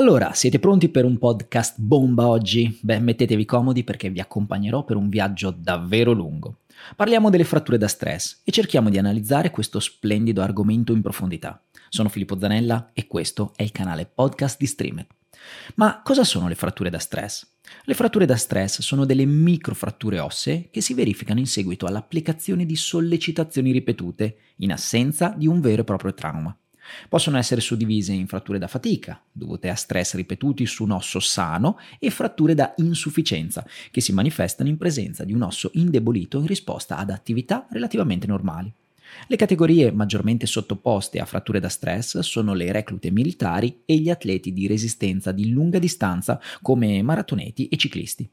Allora, siete pronti per un podcast bomba oggi? Beh, mettetevi comodi perché vi accompagnerò per un viaggio davvero lungo. Parliamo delle fratture da stress e cerchiamo di analizzare questo splendido argomento in profondità. Sono Filippo Zanella e questo è il canale podcast di Streamer. Ma cosa sono le fratture da stress? Le fratture da stress sono delle microfratture ossee che si verificano in seguito all'applicazione di sollecitazioni ripetute in assenza di un vero e proprio trauma. Possono essere suddivise in fratture da fatica, dovute a stress ripetuti su un osso sano, e fratture da insufficienza, che si manifestano in presenza di un osso indebolito in risposta ad attività relativamente normali. Le categorie maggiormente sottoposte a fratture da stress sono le reclute militari e gli atleti di resistenza di lunga distanza come maratoneti e ciclisti.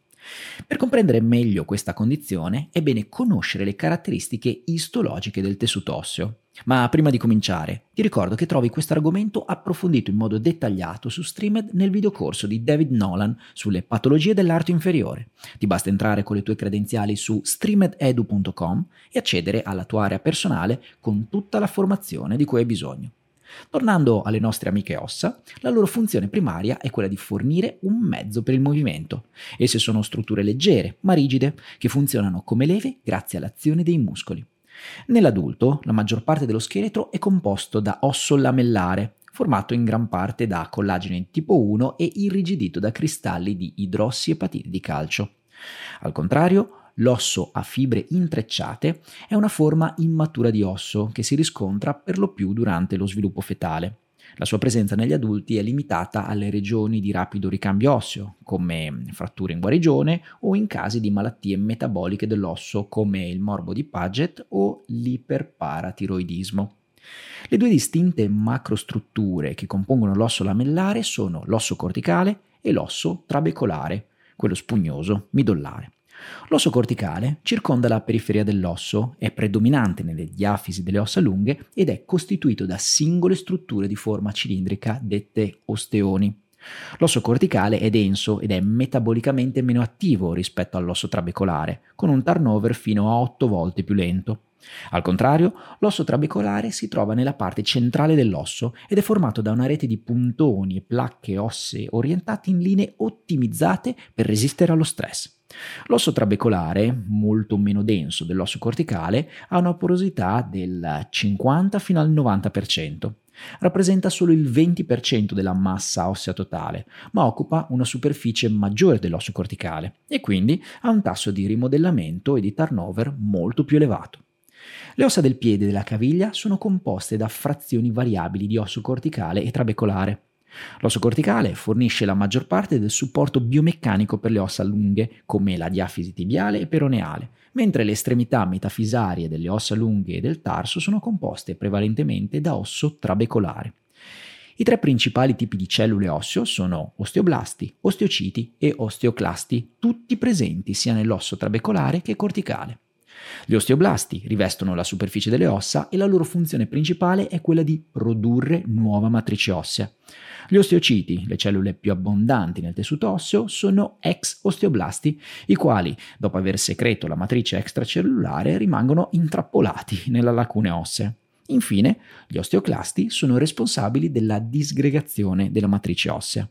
Per comprendere meglio questa condizione è bene conoscere le caratteristiche istologiche del tessuto osseo. Ma prima di cominciare, ti ricordo che trovi questo argomento approfondito in modo dettagliato su Streamed nel videocorso di David Nolan sulle patologie dell'arto inferiore. Ti basta entrare con le tue credenziali su streamededu.com e accedere alla tua area personale con tutta la formazione di cui hai bisogno. Tornando alle nostre amiche ossa, la loro funzione primaria è quella di fornire un mezzo per il movimento. Esse sono strutture leggere, ma rigide, che funzionano come leve grazie all'azione dei muscoli. Nell'adulto, la maggior parte dello scheletro è composto da osso lamellare, formato in gran parte da collagene tipo 1 e irrigidito da cristalli di idrossiepatite di calcio. Al contrario, L'osso a fibre intrecciate è una forma immatura di osso che si riscontra per lo più durante lo sviluppo fetale. La sua presenza negli adulti è limitata alle regioni di rapido ricambio osseo, come fratture in guarigione o in casi di malattie metaboliche dell'osso come il morbo di Paget o l'iperparatiroidismo. Le due distinte macrostrutture che compongono l'osso lamellare sono l'osso corticale e l'osso trabecolare, quello spugnoso midollare. L'osso corticale circonda la periferia dell'osso, è predominante nelle diafisi delle ossa lunghe ed è costituito da singole strutture di forma cilindrica dette osteoni. L'osso corticale è denso ed è metabolicamente meno attivo rispetto all'osso trabecolare, con un turnover fino a 8 volte più lento. Al contrario, l'osso trabecolare si trova nella parte centrale dell'osso ed è formato da una rete di puntoni e placche ossee orientate in linee ottimizzate per resistere allo stress. L'osso trabecolare, molto meno denso dell'osso corticale, ha una porosità del 50 fino al 90%. Rappresenta solo il 20% della massa ossea totale, ma occupa una superficie maggiore dell'osso corticale e quindi ha un tasso di rimodellamento e di turnover molto più elevato. Le ossa del piede e della caviglia sono composte da frazioni variabili di osso corticale e trabecolare. L'osso corticale fornisce la maggior parte del supporto biomeccanico per le ossa lunghe, come la diafisi tibiale e peroneale, mentre le estremità metafisarie delle ossa lunghe e del tarso sono composte prevalentemente da osso trabecolare. I tre principali tipi di cellule osseo sono osteoblasti, osteociti e osteoclasti, tutti presenti sia nell'osso trabecolare che corticale. Gli osteoblasti rivestono la superficie delle ossa e la loro funzione principale è quella di produrre nuova matrice ossea. Gli osteociti, le cellule più abbondanti nel tessuto osseo, sono ex osteoblasti, i quali, dopo aver secreto la matrice extracellulare, rimangono intrappolati nella lacune ossea. Infine, gli osteoclasti sono responsabili della disgregazione della matrice ossea.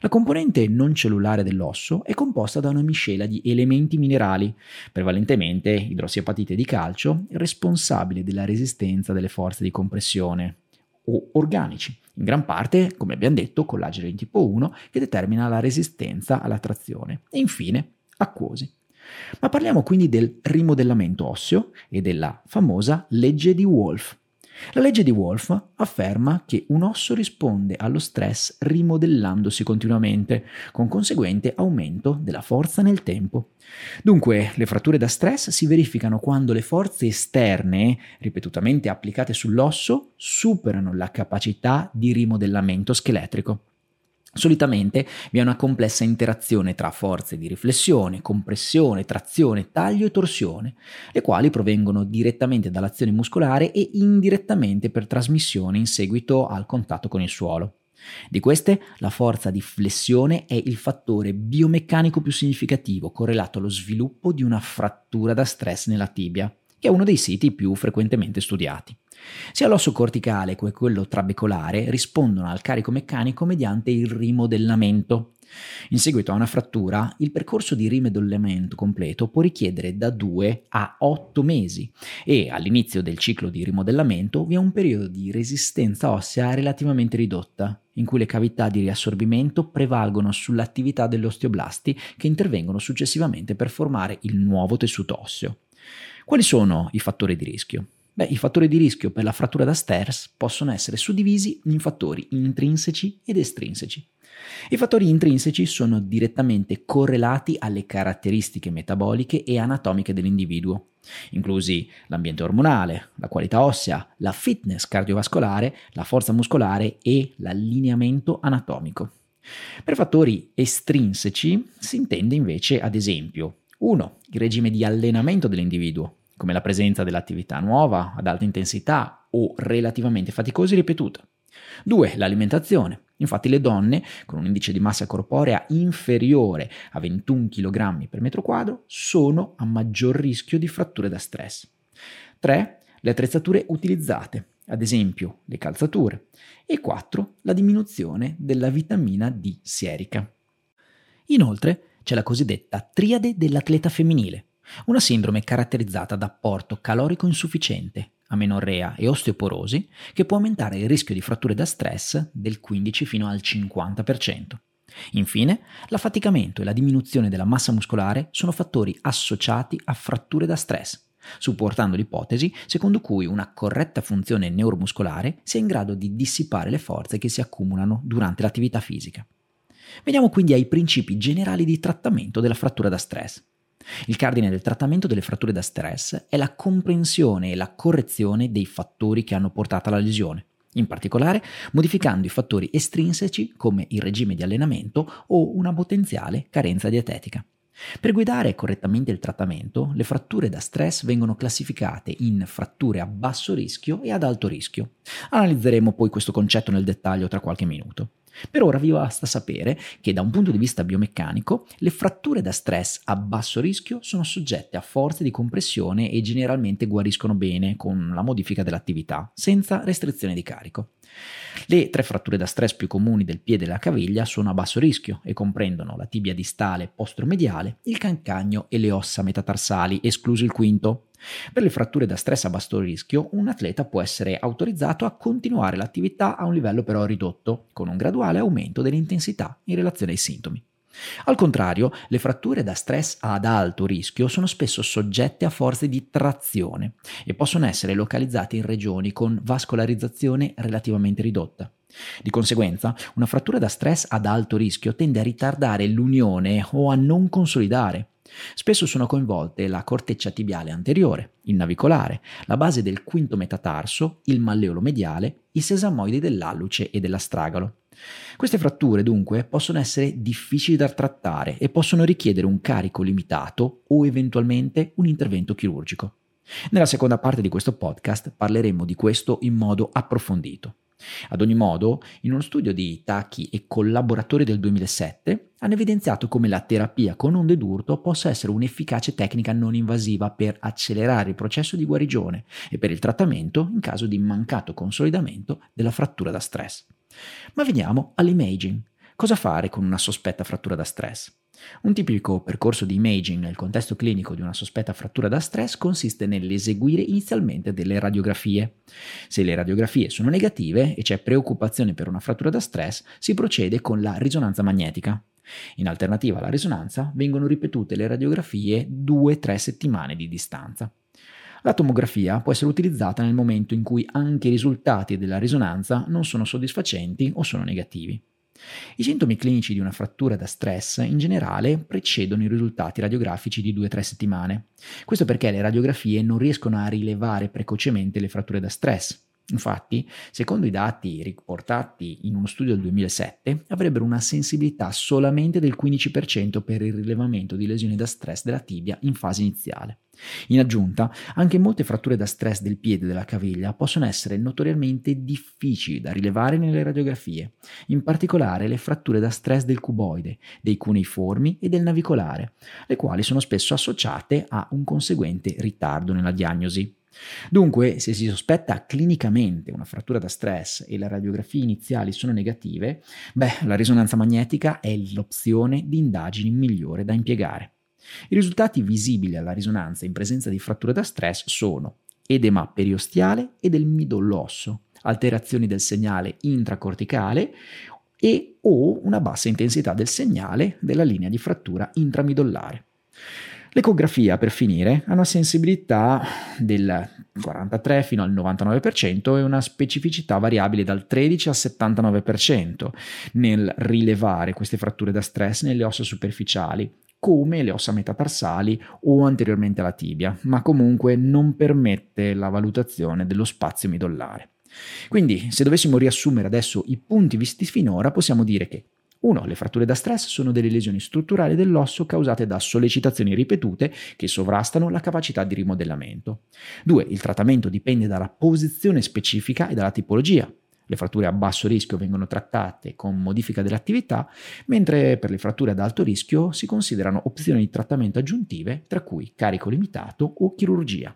La componente non cellulare dell'osso è composta da una miscela di elementi minerali, prevalentemente idrossiapatite di calcio, responsabile della resistenza delle forze di compressione, o organici, in gran parte, come abbiamo detto, collagene tipo 1 che determina la resistenza alla trazione e infine acquosi. Ma parliamo quindi del rimodellamento osseo e della famosa legge di Wolff. La legge di Wolff afferma che un osso risponde allo stress rimodellandosi continuamente, con conseguente aumento della forza nel tempo. Dunque, le fratture da stress si verificano quando le forze esterne, ripetutamente applicate sull'osso, superano la capacità di rimodellamento scheletrico. Solitamente vi è una complessa interazione tra forze di riflessione, compressione, trazione, taglio e torsione, le quali provengono direttamente dall'azione muscolare e indirettamente per trasmissione in seguito al contatto con il suolo. Di queste, la forza di flessione è il fattore biomeccanico più significativo correlato allo sviluppo di una frattura da stress nella tibia che è uno dei siti più frequentemente studiati. Sia l'osso corticale che quello trabecolare rispondono al carico meccanico mediante il rimodellamento. In seguito a una frattura, il percorso di rimodellamento completo può richiedere da 2 a 8 mesi e all'inizio del ciclo di rimodellamento vi è un periodo di resistenza ossea relativamente ridotta, in cui le cavità di riassorbimento prevalgono sull'attività degli osteoblasti che intervengono successivamente per formare il nuovo tessuto osseo. Quali sono i fattori di rischio? Beh, i fattori di rischio per la frattura da stairs possono essere suddivisi in fattori intrinseci ed estrinseci. I fattori intrinseci sono direttamente correlati alle caratteristiche metaboliche e anatomiche dell'individuo, inclusi l'ambiente ormonale, la qualità ossea, la fitness cardiovascolare, la forza muscolare e l'allineamento anatomico. Per fattori estrinseci si intende invece, ad esempio, 1. Il regime di allenamento dell'individuo, come la presenza dell'attività nuova ad alta intensità o relativamente faticosa e ripetuta. 2. L'alimentazione. Infatti le donne con un indice di massa corporea inferiore a 21 kg per metro quadro sono a maggior rischio di fratture da stress. 3. Le attrezzature utilizzate, ad esempio le calzature. E 4. La diminuzione della vitamina D sierica. Inoltre c'è la cosiddetta triade dell'atleta femminile, una sindrome caratterizzata da apporto calorico insufficiente, amenorrea e osteoporosi che può aumentare il rischio di fratture da stress del 15 fino al 50%. Infine, l'affaticamento e la diminuzione della massa muscolare sono fattori associati a fratture da stress, supportando l'ipotesi secondo cui una corretta funzione neuromuscolare sia in grado di dissipare le forze che si accumulano durante l'attività fisica. Veniamo quindi ai principi generali di trattamento della frattura da stress. Il cardine del trattamento delle fratture da stress è la comprensione e la correzione dei fattori che hanno portato alla lesione, in particolare modificando i fattori estrinseci come il regime di allenamento o una potenziale carenza dietetica. Per guidare correttamente il trattamento, le fratture da stress vengono classificate in fratture a basso rischio e ad alto rischio. Analizzeremo poi questo concetto nel dettaglio tra qualche minuto. Per ora vi basta sapere che da un punto di vista biomeccanico le fratture da stress a basso rischio sono soggette a forze di compressione e generalmente guariscono bene con la modifica dell'attività, senza restrizione di carico. Le tre fratture da stress più comuni del piede e della caviglia sono a basso rischio e comprendono la tibia distale postromediale, il cancagno e le ossa metatarsali, escluso il quinto. Per le fratture da stress a basso rischio, un atleta può essere autorizzato a continuare l'attività a un livello però ridotto, con un graduale aumento dell'intensità in relazione ai sintomi. Al contrario, le fratture da stress ad alto rischio sono spesso soggette a forze di trazione e possono essere localizzate in regioni con vascolarizzazione relativamente ridotta. Di conseguenza, una frattura da stress ad alto rischio tende a ritardare l'unione o a non consolidare. Spesso sono coinvolte la corteccia tibiale anteriore, il navicolare, la base del quinto metatarso, il malleolo mediale, i sesamoidi dell'alluce e dell'astragalo. Queste fratture dunque possono essere difficili da trattare e possono richiedere un carico limitato o eventualmente un intervento chirurgico. Nella seconda parte di questo podcast parleremo di questo in modo approfondito. Ad ogni modo, in uno studio di Taki e collaboratori del 2007 hanno evidenziato come la terapia con onde d'urto possa essere un'efficace tecnica non invasiva per accelerare il processo di guarigione e per il trattamento in caso di mancato consolidamento della frattura da stress. Ma veniamo all'imaging. Cosa fare con una sospetta frattura da stress? Un tipico percorso di imaging nel contesto clinico di una sospetta frattura da stress consiste nell'eseguire inizialmente delle radiografie. Se le radiografie sono negative e c'è preoccupazione per una frattura da stress, si procede con la risonanza magnetica. In alternativa alla risonanza vengono ripetute le radiografie 2-3 settimane di distanza. La tomografia può essere utilizzata nel momento in cui anche i risultati della risonanza non sono soddisfacenti o sono negativi. I sintomi clinici di una frattura da stress in generale precedono i risultati radiografici di 2-3 settimane. Questo perché le radiografie non riescono a rilevare precocemente le fratture da stress. Infatti, secondo i dati riportati in uno studio del 2007, avrebbero una sensibilità solamente del 15% per il rilevamento di lesioni da stress della tibia in fase iniziale. In aggiunta, anche molte fratture da stress del piede e della caviglia possono essere notoriamente difficili da rilevare nelle radiografie, in particolare le fratture da stress del cuboide, dei cuneiformi e del navicolare, le quali sono spesso associate a un conseguente ritardo nella diagnosi. Dunque, se si sospetta clinicamente una frattura da stress e le radiografie iniziali sono negative, beh, la risonanza magnetica è l'opzione di indagini migliore da impiegare. I risultati visibili alla risonanza in presenza di fratture da stress sono edema periostiale e del midollo osso, alterazioni del segnale intracorticale e o una bassa intensità del segnale della linea di frattura intramidollare. L'ecografia, per finire, ha una sensibilità del 43 fino al 99% e una specificità variabile dal 13 al 79% nel rilevare queste fratture da stress nelle ossa superficiali, come le ossa metatarsali o anteriormente alla tibia, ma comunque non permette la valutazione dello spazio midollare. Quindi, se dovessimo riassumere adesso i punti visti finora, possiamo dire che 1. Le fratture da stress sono delle lesioni strutturali dell'osso causate da sollecitazioni ripetute che sovrastano la capacità di rimodellamento. 2. Il trattamento dipende dalla posizione specifica e dalla tipologia. Le fratture a basso rischio vengono trattate con modifica dell'attività, mentre per le fratture ad alto rischio si considerano opzioni di trattamento aggiuntive, tra cui carico limitato o chirurgia.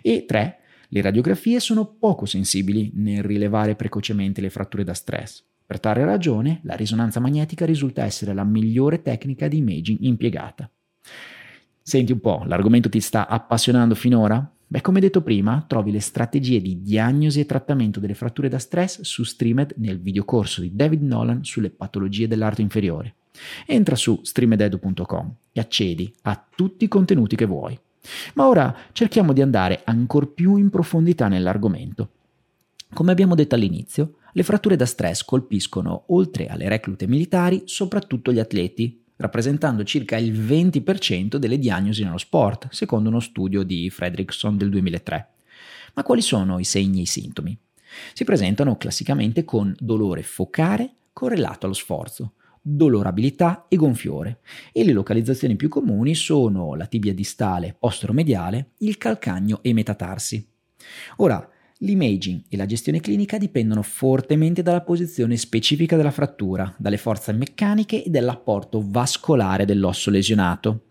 E 3. Le radiografie sono poco sensibili nel rilevare precocemente le fratture da stress. Per tale ragione, la risonanza magnetica risulta essere la migliore tecnica di imaging impiegata. Senti un po', l'argomento ti sta appassionando finora? Beh, come detto prima, trovi le strategie di diagnosi e trattamento delle fratture da stress su Streamed nel videocorso di David Nolan sulle patologie dell'arto inferiore. Entra su streamededu.com e accedi a tutti i contenuti che vuoi. Ma ora cerchiamo di andare ancora più in profondità nell'argomento. Come abbiamo detto all'inizio, le fratture da stress colpiscono, oltre alle reclute militari, soprattutto gli atleti, rappresentando circa il 20% delle diagnosi nello sport, secondo uno studio di Fredrickson del 2003. Ma quali sono i segni e i sintomi? Si presentano classicamente con dolore focare correlato allo sforzo, dolorabilità e gonfiore, e le localizzazioni più comuni sono la tibia distale posteromediale, il calcagno e i metatarsi. Ora, L'imaging e la gestione clinica dipendono fortemente dalla posizione specifica della frattura, dalle forze meccaniche e dall'apporto vascolare dell'osso lesionato.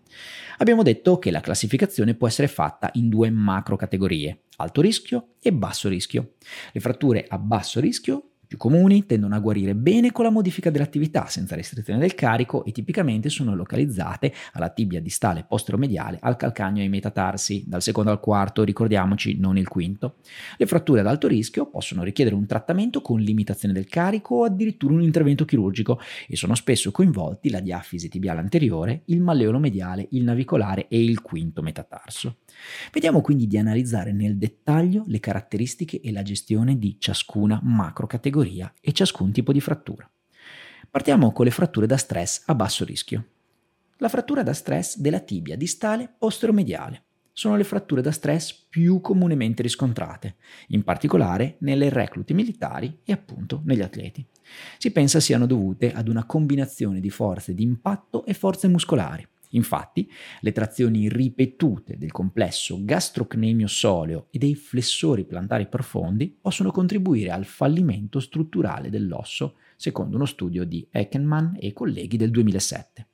Abbiamo detto che la classificazione può essere fatta in due macro categorie, alto rischio e basso rischio. Le fratture a basso rischio più comuni tendono a guarire bene con la modifica dell'attività senza restrizione del carico e tipicamente sono localizzate alla tibia distale posteromediale, al calcagno e ai metatarsi, dal secondo al quarto, ricordiamoci, non il quinto. Le fratture ad alto rischio possono richiedere un trattamento con limitazione del carico o addirittura un intervento chirurgico e sono spesso coinvolti la diafisi tibiale anteriore, il malleolo mediale, il navicolare e il quinto metatarso. Vediamo quindi di analizzare nel dettaglio le caratteristiche e la gestione di ciascuna macro categoria e ciascun tipo di frattura. Partiamo con le fratture da stress a basso rischio. La frattura da stress della tibia distale posteromediale sono le fratture da stress più comunemente riscontrate, in particolare nelle reclute militari e appunto negli atleti. Si pensa siano dovute ad una combinazione di forze di impatto e forze muscolari, Infatti, le trazioni ripetute del complesso gastrocnemio-soleo e dei flessori plantari profondi possono contribuire al fallimento strutturale dell'osso, secondo uno studio di Eckenman e colleghi del 2007.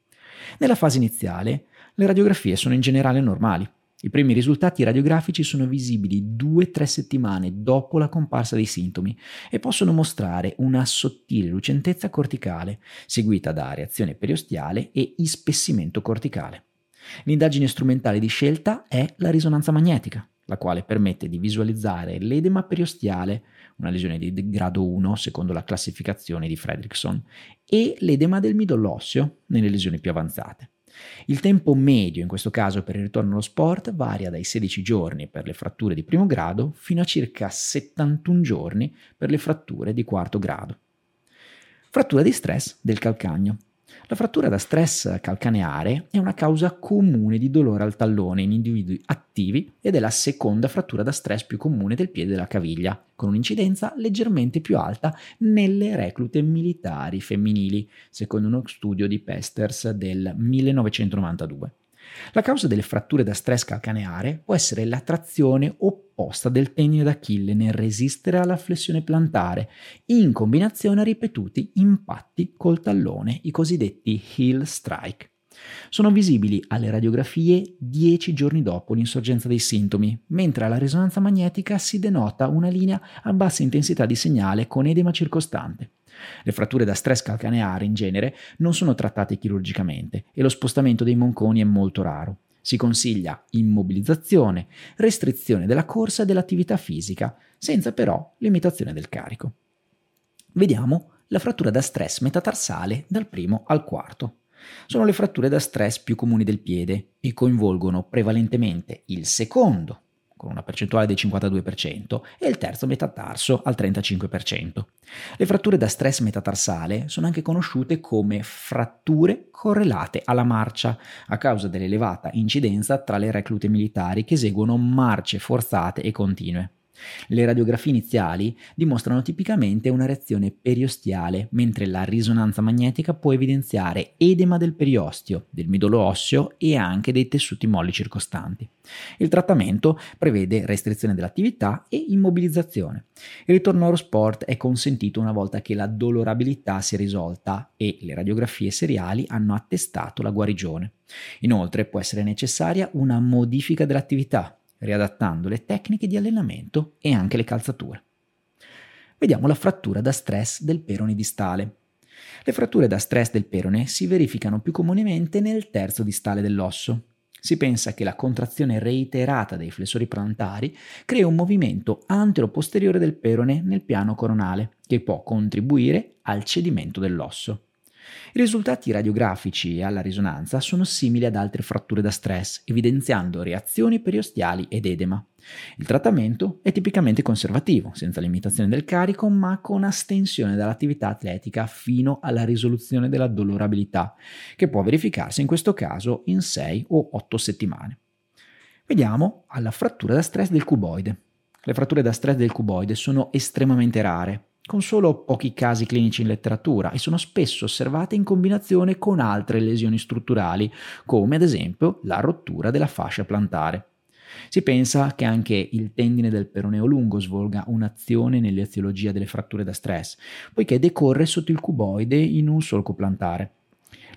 Nella fase iniziale, le radiografie sono in generale normali, i primi risultati radiografici sono visibili 2-3 settimane dopo la comparsa dei sintomi e possono mostrare una sottile lucentezza corticale, seguita da reazione periostiale e ispessimento corticale. L'indagine strumentale di scelta è la risonanza magnetica, la quale permette di visualizzare l'edema periostiale, una lesione di grado 1 secondo la classificazione di Fredrickson, e l'edema del midollo osseo nelle lesioni più avanzate. Il tempo medio in questo caso per il ritorno allo sport varia dai 16 giorni per le fratture di primo grado fino a circa 71 giorni per le fratture di quarto grado. Frattura di stress del calcagno. La frattura da stress calcaneare è una causa comune di dolore al tallone in individui attivi ed è la seconda frattura da stress più comune del piede della caviglia, con un'incidenza leggermente più alta nelle reclute militari femminili, secondo uno studio di Pesters del 1992. La causa delle fratture da stress calcaneare può essere la trazione opposta del tenio d'Achille nel resistere alla flessione plantare, in combinazione a ripetuti impatti col tallone, i cosiddetti heel strike. Sono visibili alle radiografie 10 giorni dopo l'insorgenza dei sintomi, mentre alla risonanza magnetica si denota una linea a bassa intensità di segnale con edema circostante. Le fratture da stress calcaneare in genere non sono trattate chirurgicamente e lo spostamento dei monconi è molto raro. Si consiglia immobilizzazione, restrizione della corsa e dell'attività fisica, senza però limitazione del carico. Vediamo la frattura da stress metatarsale dal primo al quarto. Sono le fratture da stress più comuni del piede e coinvolgono prevalentemente il secondo, con una percentuale del 52%, e il terzo metatarso al 35%. Le fratture da stress metatarsale sono anche conosciute come fratture correlate alla marcia, a causa dell'elevata incidenza tra le reclute militari che eseguono marce forzate e continue. Le radiografie iniziali dimostrano tipicamente una reazione periostiale, mentre la risonanza magnetica può evidenziare edema del periostio, del midollo osseo e anche dei tessuti molli circostanti. Il trattamento prevede restrizione dell'attività e immobilizzazione. Il ritorno allo sport è consentito una volta che la dolorabilità si è risolta e le radiografie seriali hanno attestato la guarigione. Inoltre può essere necessaria una modifica dell'attività, riadattando le tecniche di allenamento e anche le calzature. Vediamo la frattura da stress del perone distale. Le fratture da stress del perone si verificano più comunemente nel terzo distale dell'osso. Si pensa che la contrazione reiterata dei flessori plantari crea un movimento antero-posteriore del perone nel piano coronale, che può contribuire al cedimento dell'osso. I risultati radiografici alla risonanza sono simili ad altre fratture da stress, evidenziando reazioni periostiali ed edema. Il trattamento è tipicamente conservativo, senza limitazione del carico, ma con astensione dall'attività atletica fino alla risoluzione della dolorabilità, che può verificarsi in questo caso in 6 o 8 settimane. Vediamo alla frattura da stress del cuboide. Le fratture da stress del cuboide sono estremamente rare, con solo pochi casi clinici in letteratura e sono spesso osservate in combinazione con altre lesioni strutturali, come ad esempio la rottura della fascia plantare. Si pensa che anche il tendine del peroneo lungo svolga un'azione nell'eziologia delle fratture da stress, poiché decorre sotto il cuboide in un solco plantare.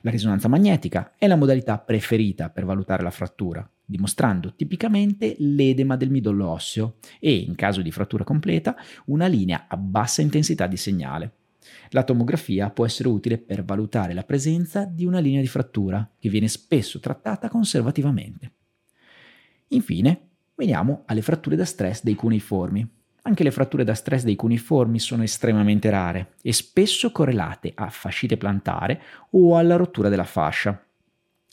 La risonanza magnetica è la modalità preferita per valutare la frattura, dimostrando tipicamente l'edema del midollo osseo e, in caso di frattura completa, una linea a bassa intensità di segnale. La tomografia può essere utile per valutare la presenza di una linea di frattura, che viene spesso trattata conservativamente. Infine, veniamo alle fratture da stress dei cuneiformi. Anche le fratture da stress dei cuneiformi sono estremamente rare e spesso correlate a fascite plantare o alla rottura della fascia.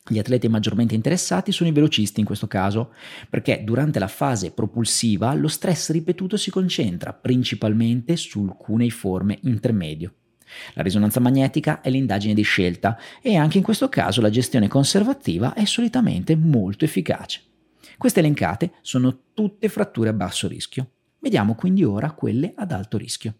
Gli atleti maggiormente interessati sono i velocisti in questo caso, perché durante la fase propulsiva lo stress ripetuto si concentra principalmente sul cuneiforme intermedio. La risonanza magnetica è l'indagine di scelta e anche in questo caso la gestione conservativa è solitamente molto efficace. Queste elencate sono tutte fratture a basso rischio. Vediamo quindi ora quelle ad alto rischio.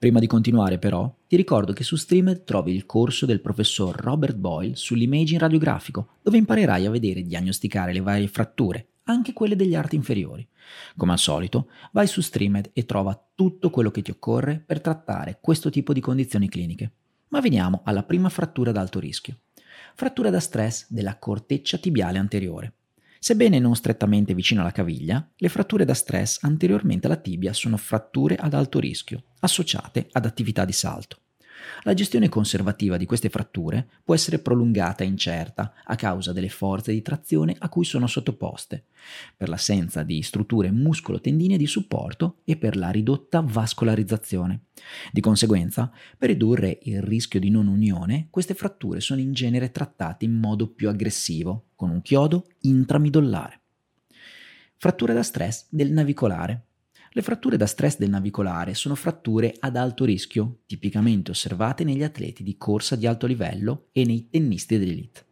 Prima di continuare però, ti ricordo che su Streamed trovi il corso del professor Robert Boyle sull'imaging radiografico, dove imparerai a vedere e diagnosticare le varie fratture, anche quelle degli arti inferiori. Come al solito, vai su Streamed e trova tutto quello che ti occorre per trattare questo tipo di condizioni cliniche. Ma veniamo alla prima frattura ad alto rischio. Frattura da stress della corteccia tibiale anteriore. Sebbene non strettamente vicino alla caviglia, le fratture da stress anteriormente alla tibia sono fratture ad alto rischio, associate ad attività di salto. La gestione conservativa di queste fratture può essere prolungata e incerta a causa delle forze di trazione a cui sono sottoposte, per l'assenza di strutture muscolo-tendine di supporto e per la ridotta vascolarizzazione. Di conseguenza, per ridurre il rischio di non unione, queste fratture sono in genere trattate in modo più aggressivo, con un chiodo intramidollare. Fratture da stress del navicolare le fratture da stress del navicolare sono fratture ad alto rischio, tipicamente osservate negli atleti di corsa di alto livello e nei tennisti d'elite.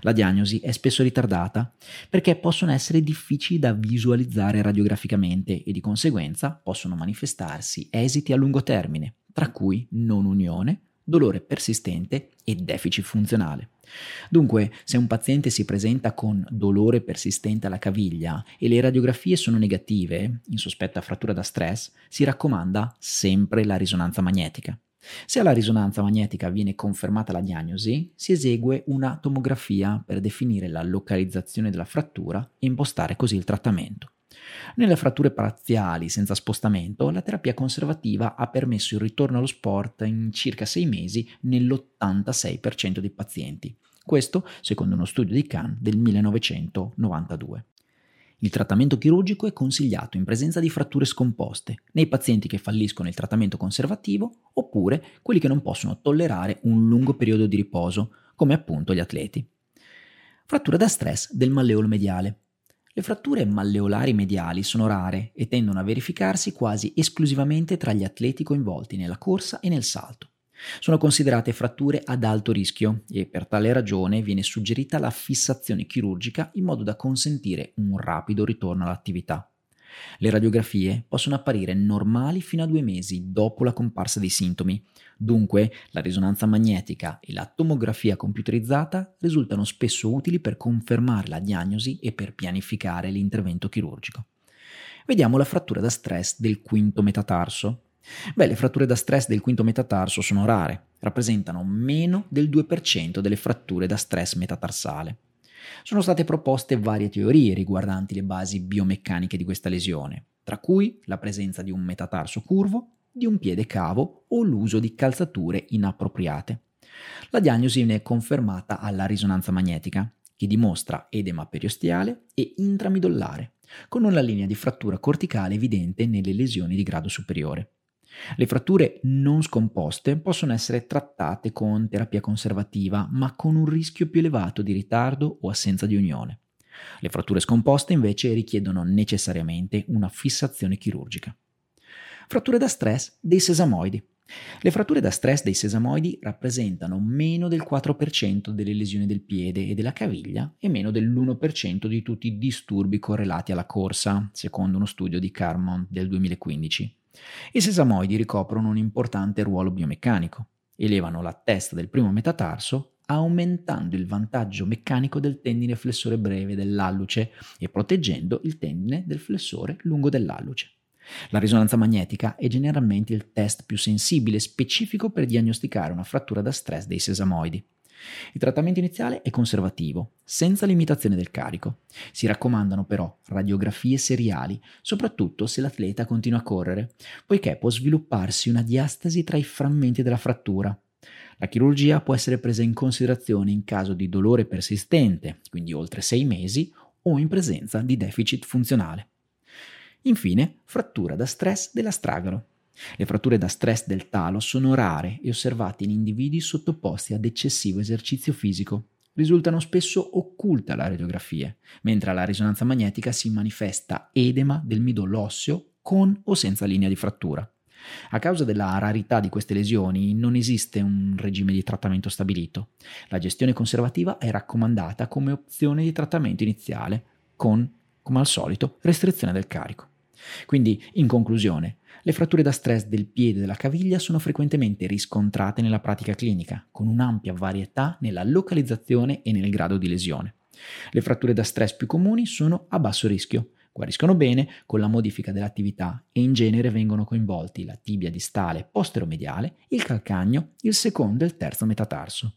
La diagnosi è spesso ritardata perché possono essere difficili da visualizzare radiograficamente e di conseguenza possono manifestarsi esiti a lungo termine, tra cui non unione, dolore persistente e deficit funzionale. Dunque, se un paziente si presenta con dolore persistente alla caviglia e le radiografie sono negative, in sospetta frattura da stress, si raccomanda sempre la risonanza magnetica. Se alla risonanza magnetica viene confermata la diagnosi, si esegue una tomografia per definire la localizzazione della frattura e impostare così il trattamento. Nelle fratture parziali senza spostamento, la terapia conservativa ha permesso il ritorno allo sport in circa 6 mesi nell'86% dei pazienti. Questo secondo uno studio di Cannes del 1992. Il trattamento chirurgico è consigliato in presenza di fratture scomposte, nei pazienti che falliscono il trattamento conservativo oppure quelli che non possono tollerare un lungo periodo di riposo, come appunto gli atleti. Frattura da stress del malleolo mediale. Le fratture malleolari mediali sono rare e tendono a verificarsi quasi esclusivamente tra gli atleti coinvolti nella corsa e nel salto. Sono considerate fratture ad alto rischio e per tale ragione viene suggerita la fissazione chirurgica in modo da consentire un rapido ritorno all'attività. Le radiografie possono apparire normali fino a due mesi dopo la comparsa dei sintomi, dunque la risonanza magnetica e la tomografia computerizzata risultano spesso utili per confermare la diagnosi e per pianificare l'intervento chirurgico. Vediamo la frattura da stress del quinto metatarso. Beh, le fratture da stress del quinto metatarso sono rare, rappresentano meno del 2% delle fratture da stress metatarsale. Sono state proposte varie teorie riguardanti le basi biomeccaniche di questa lesione, tra cui la presenza di un metatarso curvo, di un piede cavo o l'uso di calzature inappropriate. La diagnosi viene confermata alla risonanza magnetica, che dimostra edema periosteale e intramidollare, con una linea di frattura corticale evidente nelle lesioni di grado superiore. Le fratture non scomposte possono essere trattate con terapia conservativa, ma con un rischio più elevato di ritardo o assenza di unione. Le fratture scomposte invece richiedono necessariamente una fissazione chirurgica. Fratture da stress dei sesamoidi. Le fratture da stress dei sesamoidi rappresentano meno del 4% delle lesioni del piede e della caviglia e meno dell'1% di tutti i disturbi correlati alla corsa, secondo uno studio di Carmon del 2015. I sesamoidi ricoprono un importante ruolo biomeccanico. Elevano la testa del primo metatarso aumentando il vantaggio meccanico del tendine flessore breve dell'alluce e proteggendo il tendine del flessore lungo dell'alluce. La risonanza magnetica è generalmente il test più sensibile e specifico per diagnosticare una frattura da stress dei sesamoidi. Il trattamento iniziale è conservativo, senza limitazione del carico. Si raccomandano però radiografie seriali, soprattutto se l'atleta continua a correre, poiché può svilupparsi una diastasi tra i frammenti della frattura. La chirurgia può essere presa in considerazione in caso di dolore persistente, quindi oltre sei mesi, o in presenza di deficit funzionale. Infine, frattura da stress dell'astragalo. Le fratture da stress del talo sono rare e osservate in individui sottoposti ad eccessivo esercizio fisico. Risultano spesso occulte alla radiografia, mentre alla risonanza magnetica si manifesta edema del midollo osseo con o senza linea di frattura. A causa della rarità di queste lesioni non esiste un regime di trattamento stabilito. La gestione conservativa è raccomandata come opzione di trattamento iniziale, con, come al solito, restrizione del carico. Quindi, in conclusione, le fratture da stress del piede e della caviglia sono frequentemente riscontrate nella pratica clinica, con un'ampia varietà nella localizzazione e nel grado di lesione. Le fratture da stress più comuni sono a basso rischio, guariscono bene con la modifica dell'attività e in genere vengono coinvolti la tibia distale posteromediale, il calcagno, il secondo e il terzo metatarso.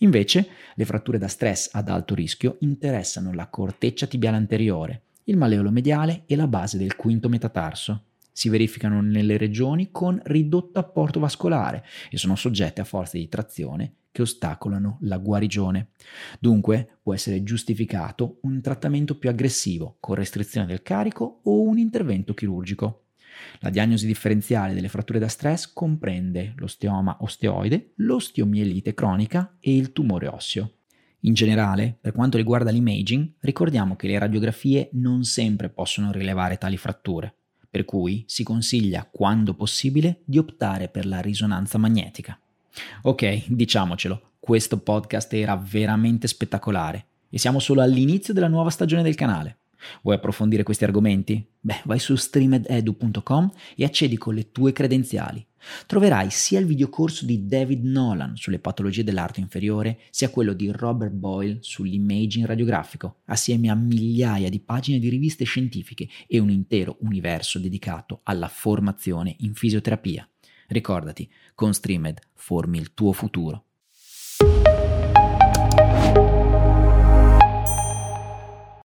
Invece, le fratture da stress ad alto rischio interessano la corteccia tibiale anteriore, il malleolo mediale e la base del quinto metatarso. Si verificano nelle regioni con ridotto apporto vascolare e sono soggette a forze di trazione che ostacolano la guarigione. Dunque può essere giustificato un trattamento più aggressivo con restrizione del carico o un intervento chirurgico. La diagnosi differenziale delle fratture da stress comprende l'osteoma osteoide, l'osteomielite cronica e il tumore osseo. In generale, per quanto riguarda l'imaging, ricordiamo che le radiografie non sempre possono rilevare tali fratture, per cui si consiglia, quando possibile, di optare per la risonanza magnetica. Ok, diciamocelo, questo podcast era veramente spettacolare e siamo solo all'inizio della nuova stagione del canale. Vuoi approfondire questi argomenti? Beh, vai su streamededu.com e accedi con le tue credenziali. Troverai sia il videocorso di David Nolan sulle patologie dell'arto inferiore, sia quello di Robert Boyle sull'imaging radiografico, assieme a migliaia di pagine di riviste scientifiche e un intero universo dedicato alla formazione in fisioterapia. Ricordati, con Streamed formi il tuo futuro.